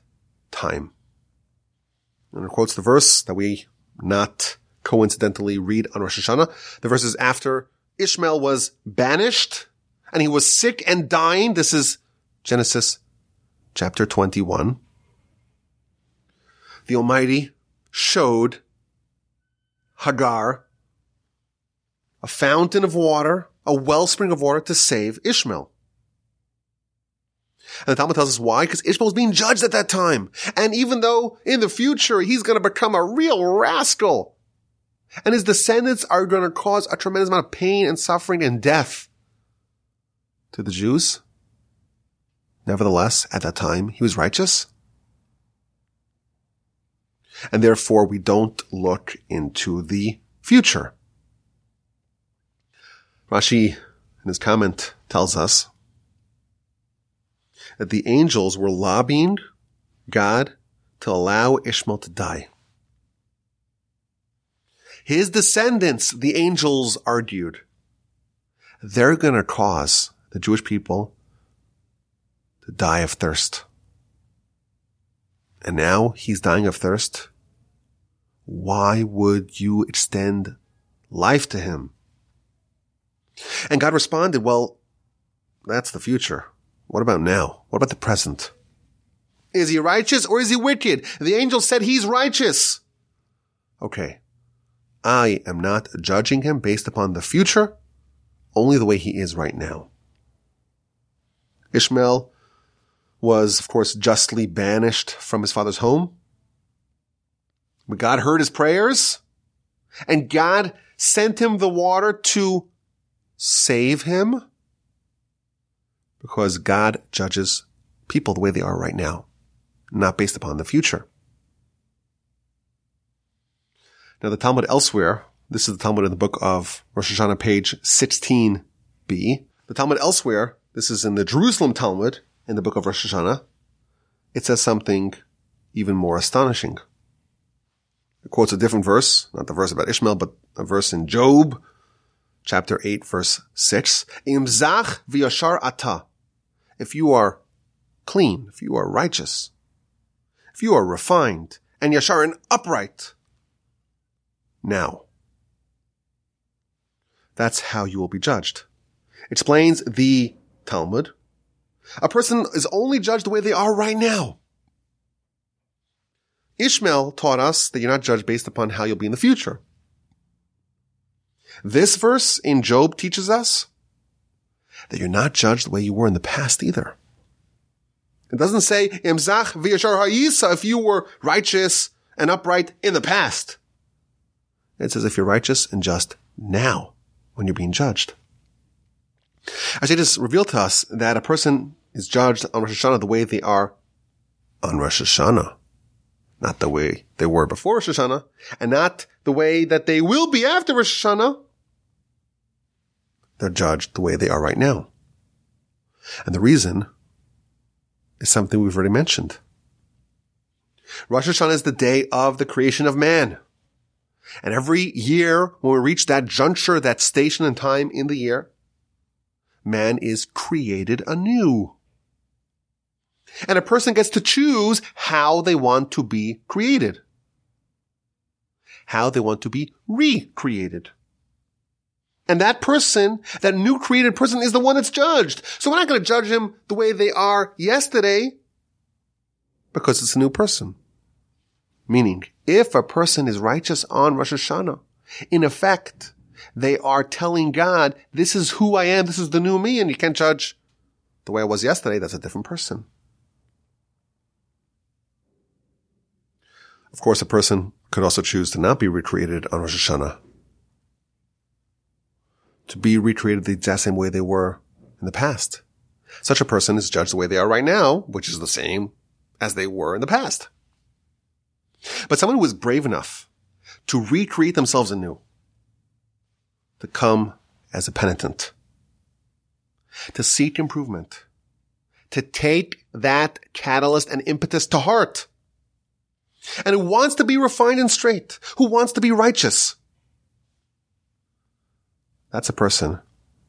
time. And it quotes the verse that we not coincidentally read on Rosh Hashanah. The verse is after Ishmael was banished and he was sick and dying. This is Genesis chapter 21. The Almighty showed Hagar a fountain of water, a wellspring of water to save Ishmael. And the Talmud tells us why, because Ishmael was being judged at that time. And even though in the future he's going to become a real rascal, and his descendants are going to cause a tremendous amount of pain and suffering and death to the Jews, nevertheless, at that time, he was righteous. And therefore, we don't look into the future. Rashi, in his comment, tells us that the angels were lobbying God to allow Ishmael to die. His descendants, the angels argued, they're going to cause the Jewish people to die of thirst. And now he's dying of thirst. Why would you extend life to him? And God responded, well, that's the future. What about now? What about the present? Is he righteous or is he wicked? The angel said he's righteous. Okay. I am not judging him based upon the future, only the way he is right now. Ishmael was, of course, justly banished from his father's home. But God heard his prayers and God sent him the water to save him because God judges people the way they are right now, not based upon the future. Now the Talmud elsewhere, this is the Talmud in the book of Rosh Hashanah, page 16b. The Talmud elsewhere, this is in the Jerusalem Talmud in the book of Rosh Hashanah, it says something even more astonishing. It quotes a different verse, not the verse about Ishmael, but a verse in Job, chapter 8, verse 6. Imzach v'yashar ata if you are clean, if you are righteous, if you are refined and yashar and upright, now. That's how you will be judged. Explains the Talmud. A person is only judged the way they are right now. Ishmael taught us that you're not judged based upon how you'll be in the future. This verse in Job teaches us that you're not judged the way you were in the past either. It doesn't say, Imzach v'yashar ha'isa, if you were righteous and upright in the past. It says if you're righteous and just now when you're being judged. Actually, just revealed to us that a person is judged on Rosh Hashanah the way they are on Rosh Hashanah. Not the way they were before Rosh Hashanah, and not the way that they will be after Rosh Hashanah, they're judged the way they are right now. And the reason is something we've already mentioned. Rosh Hashanah is the day of the creation of man. And every year when we reach that juncture, that station and time in the year, man is created anew. And a person gets to choose how they want to be created. How they want to be recreated. And that person, that new created person is the one that's judged. So we're not going to judge him the way they are yesterday because it's a new person. Meaning, if a person is righteous on Rosh Hashanah, in effect, they are telling God, this is who I am, this is the new me, and you can't judge the way I was yesterday, that's a different person. Of course, a person could also choose to not be recreated on Rosh Hashanah to be recreated the exact same way they were in the past. Such a person is judged the way they are right now, which is the same as they were in the past. But someone who is brave enough to recreate themselves anew, to come as a penitent, to seek improvement, to take that catalyst and impetus to heart, and who wants to be refined and straight, who wants to be righteous, that's a person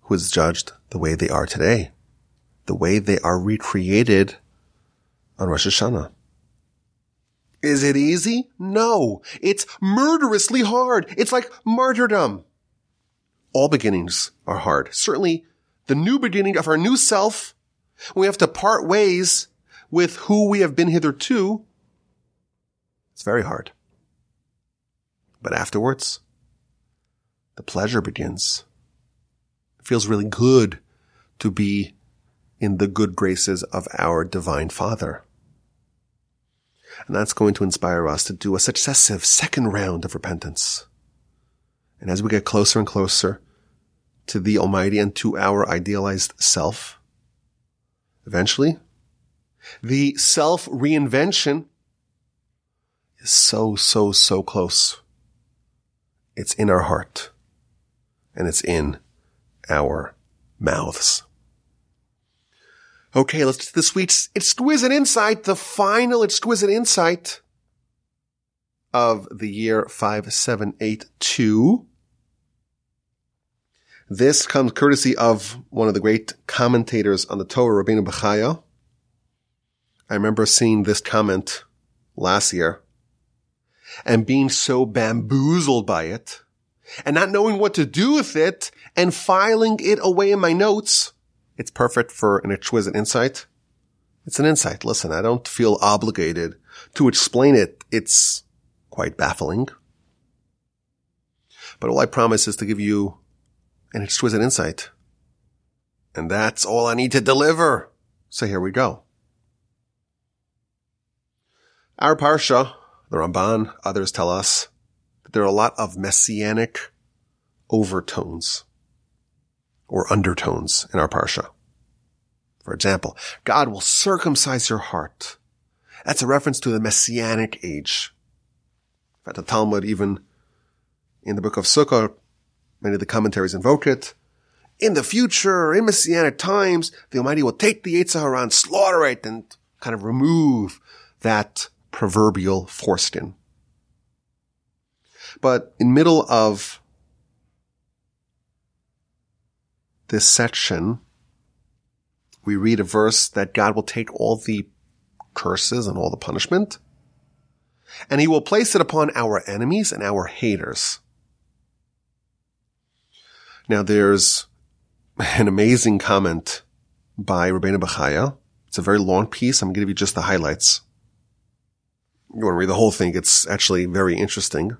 who is judged the way they are today, the way they are recreated on Rosh Hashanah. Is it easy? No. It's murderously hard. It's like martyrdom. All beginnings are hard. Certainly the new beginning of our new self, we have to part ways with who we have been hitherto. It's very hard. But afterwards, the pleasure begins. Feels really good to be in the good graces of our divine father. And that's going to inspire us to do a successive second round of repentance. And as we get closer and closer to the Almighty and to our idealized self, eventually, the self reinvention is so, so, so close. It's in our heart and it's in our mouths. Okay, let's to the sweet, exquisite insight, the final exquisite insight of the year 5782. This comes courtesy of one of the great commentators on the Torah, Rabbeinu Bechaya. I remember seeing this comment last year and being so bamboozled by it and not knowing what to do with it and filing it away in my notes it's perfect for an exquisite insight. It's an insight. Listen, I don't feel obligated to explain it. It's quite baffling. But all I promise is to give you an exquisite insight. And that's all I need to deliver. So here we go. Our Parsha, the Ramban, others tell us there are a lot of messianic overtones or undertones in our Parsha. For example, God will circumcise your heart. That's a reference to the Messianic age. In fact, the Talmud even in the book of Sukkah, many of the commentaries invoke it. In the future, in Messianic times, the Almighty will take the Yetzer Hara and slaughter it and kind of remove that proverbial foreskin. But in middle of this section, we read a verse that God will take all the curses and all the punishment and he will place it upon our enemies and our haters. Now there's an amazing comment by Rabbeinu Bechaya. It's a very long piece. I'm going to give you just the highlights. You want to read the whole thing. It's actually very interesting.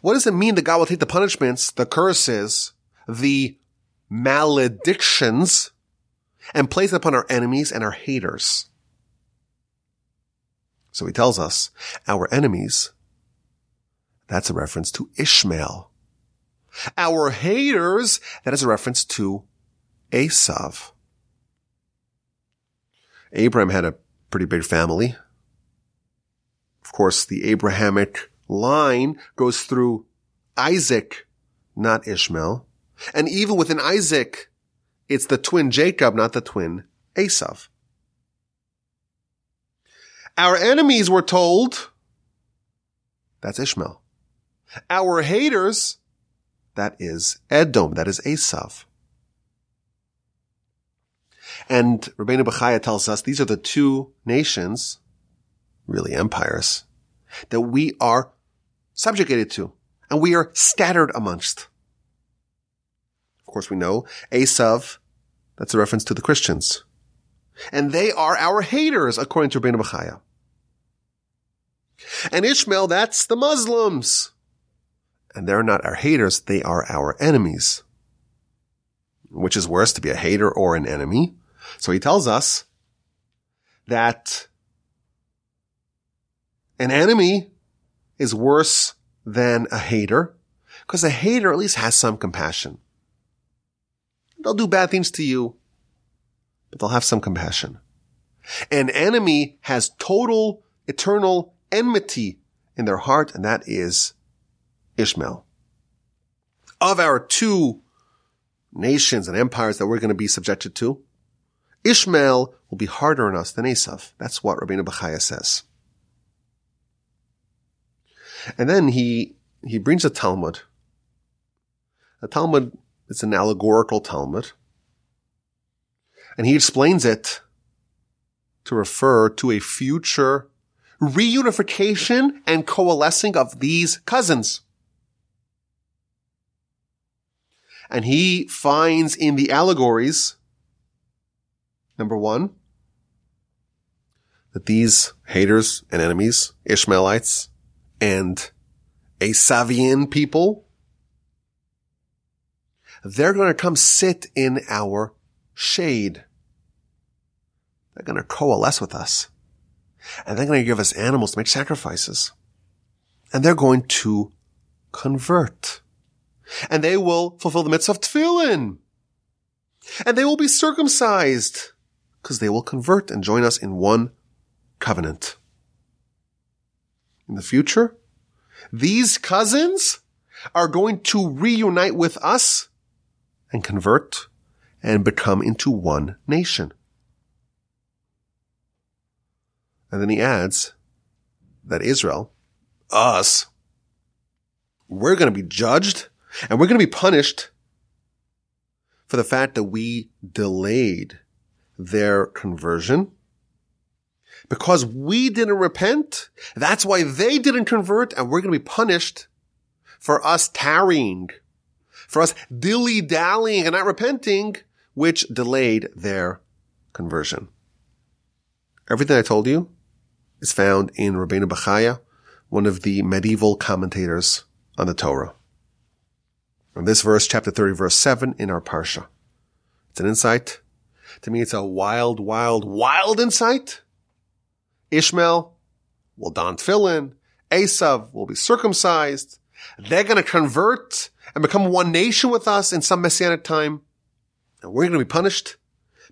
What does it mean that God will take the punishments, the curses, the maledictions and place it upon our enemies and our haters? So he tells us our enemies, that's a reference to Ishmael. Our haters, that is a reference to Esav. Abraham had a pretty big family. Of course, the Abrahamic line goes through Isaac, not Ishmael. And even within Isaac, it's the twin Jacob, not the twin Esav. Our enemies were told, that's Ishmael. Our haters, that is Edom, that is Esav. And Rabbeinu Bechaya tells us these are the two nations, really empires, that we are subjugated to and we are scattered amongst Of course, we know Esav, that's a reference to the Christians. And they are our haters, according to Rabbeinu Bechaya. And Ishmael, that's the Muslims. And they're not our haters, they are our enemies. Which is worse, to be a hater or an enemy. So he tells us that an enemy is worse than a hater because a hater at least has some compassion. They'll do bad things to you, but they'll have some compassion. An enemy has total, eternal enmity in their heart, and that is Ishmael. Of our two nations and empires that we're going to be subjected to, Ishmael will be harder on us than Esav. That's what Rabbeinu Bechaya says. And then he, he brings a Talmud. A Talmud it's an allegorical Talmud. And he explains it to refer to a future reunification and coalescing of these cousins. And he finds in the allegories, number one, that these haters and enemies, Ishmaelites and Esavian people, they're going to come sit in our shade. They're going to coalesce with us. And they're going to give us animals to make sacrifices. And they're going to convert. And they will fulfill the mitzvah of tefillin. And they will be circumcised because they will convert and join us in one covenant. In the future, these cousins are going to reunite with us and convert and become into one nation. And then he adds that Israel, us, we're going to be judged and we're going to be punished for the fact that we delayed their conversion. Because we didn't repent, that's why they didn't convert and we're going to be punished for us tarrying, for us dilly-dallying and not repenting, which delayed their conversion. Everything I told you is found in Rabbeinu Bachaya, one of the medieval commentators on the Torah. And this verse, chapter 30, verse 7 in our Parsha. It's an insight. To me, it's a wild, wild, wild insight. Ishmael will don tefillin. Esav will be circumcised. They're going to convert and become one nation with us in some messianic time. And we're going to be punished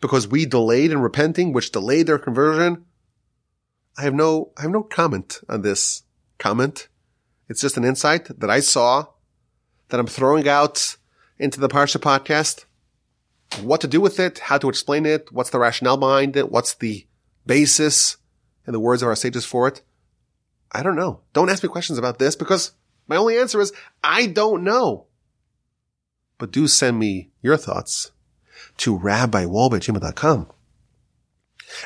because we delayed in repenting, which delayed their conversion. I have no, I have no comment on this comment. It's just an insight that I saw that I'm throwing out into the Parsha podcast. What to do with it, how to explain it, what's the rationale behind it, what's the basis in the words of our sages for it. I don't know. Don't ask me questions about this because my only answer is I don't know. But do send me your thoughts to rabbiwolbe.gmail.com.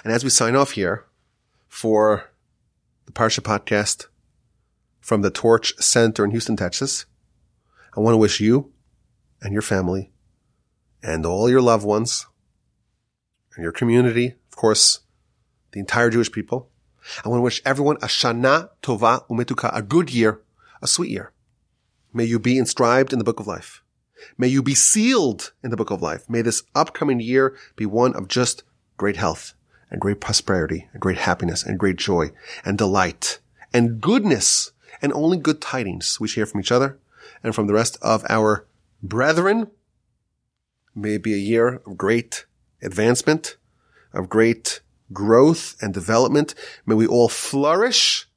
And as we sign off here, for the Parsha podcast from the Torch Center in Houston, Texas. I want to wish you and your family and all your loved ones and your community, of course, the entire Jewish people. I want to wish everyone a Shana Tova Umetuka, a good year, a sweet year. May you be inscribed in the book of life. May you be sealed in the book of life. May this upcoming year be one of just great health and great prosperity and great happiness and great joy and delight and goodness and only good tidings we share from each other and from the rest of our brethren. May it be a year of great advancement, of great growth and development. May we all flourish.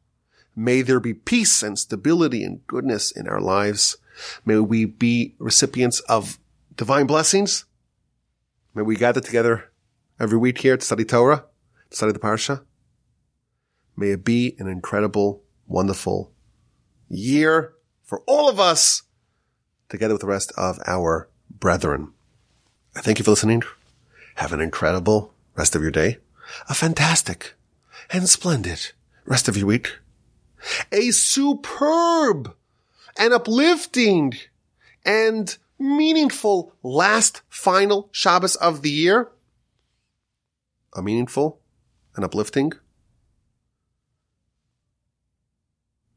May there be peace and stability and goodness in our lives. May we be recipients of divine blessings. May we gather together every week here to study Torah, to study the Parsha. May it be an incredible, wonderful year for all of us together with the rest of our brethren. I thank you for listening. Have an incredible rest of your day, a fantastic and splendid rest of your week, a superb and uplifting and meaningful last final Shabbos of the year a meaningful and uplifting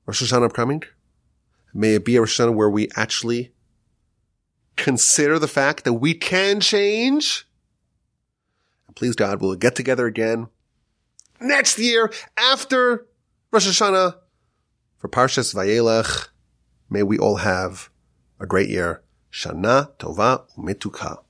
Rosh Hashanah upcoming. May it be a Rosh Hashanah where we actually consider the fact that we can change. Please God, we'll get together again next year after Rosh Hashanah for Parshas Vayelech. May we all have a great year. Shana Tova Umetuka.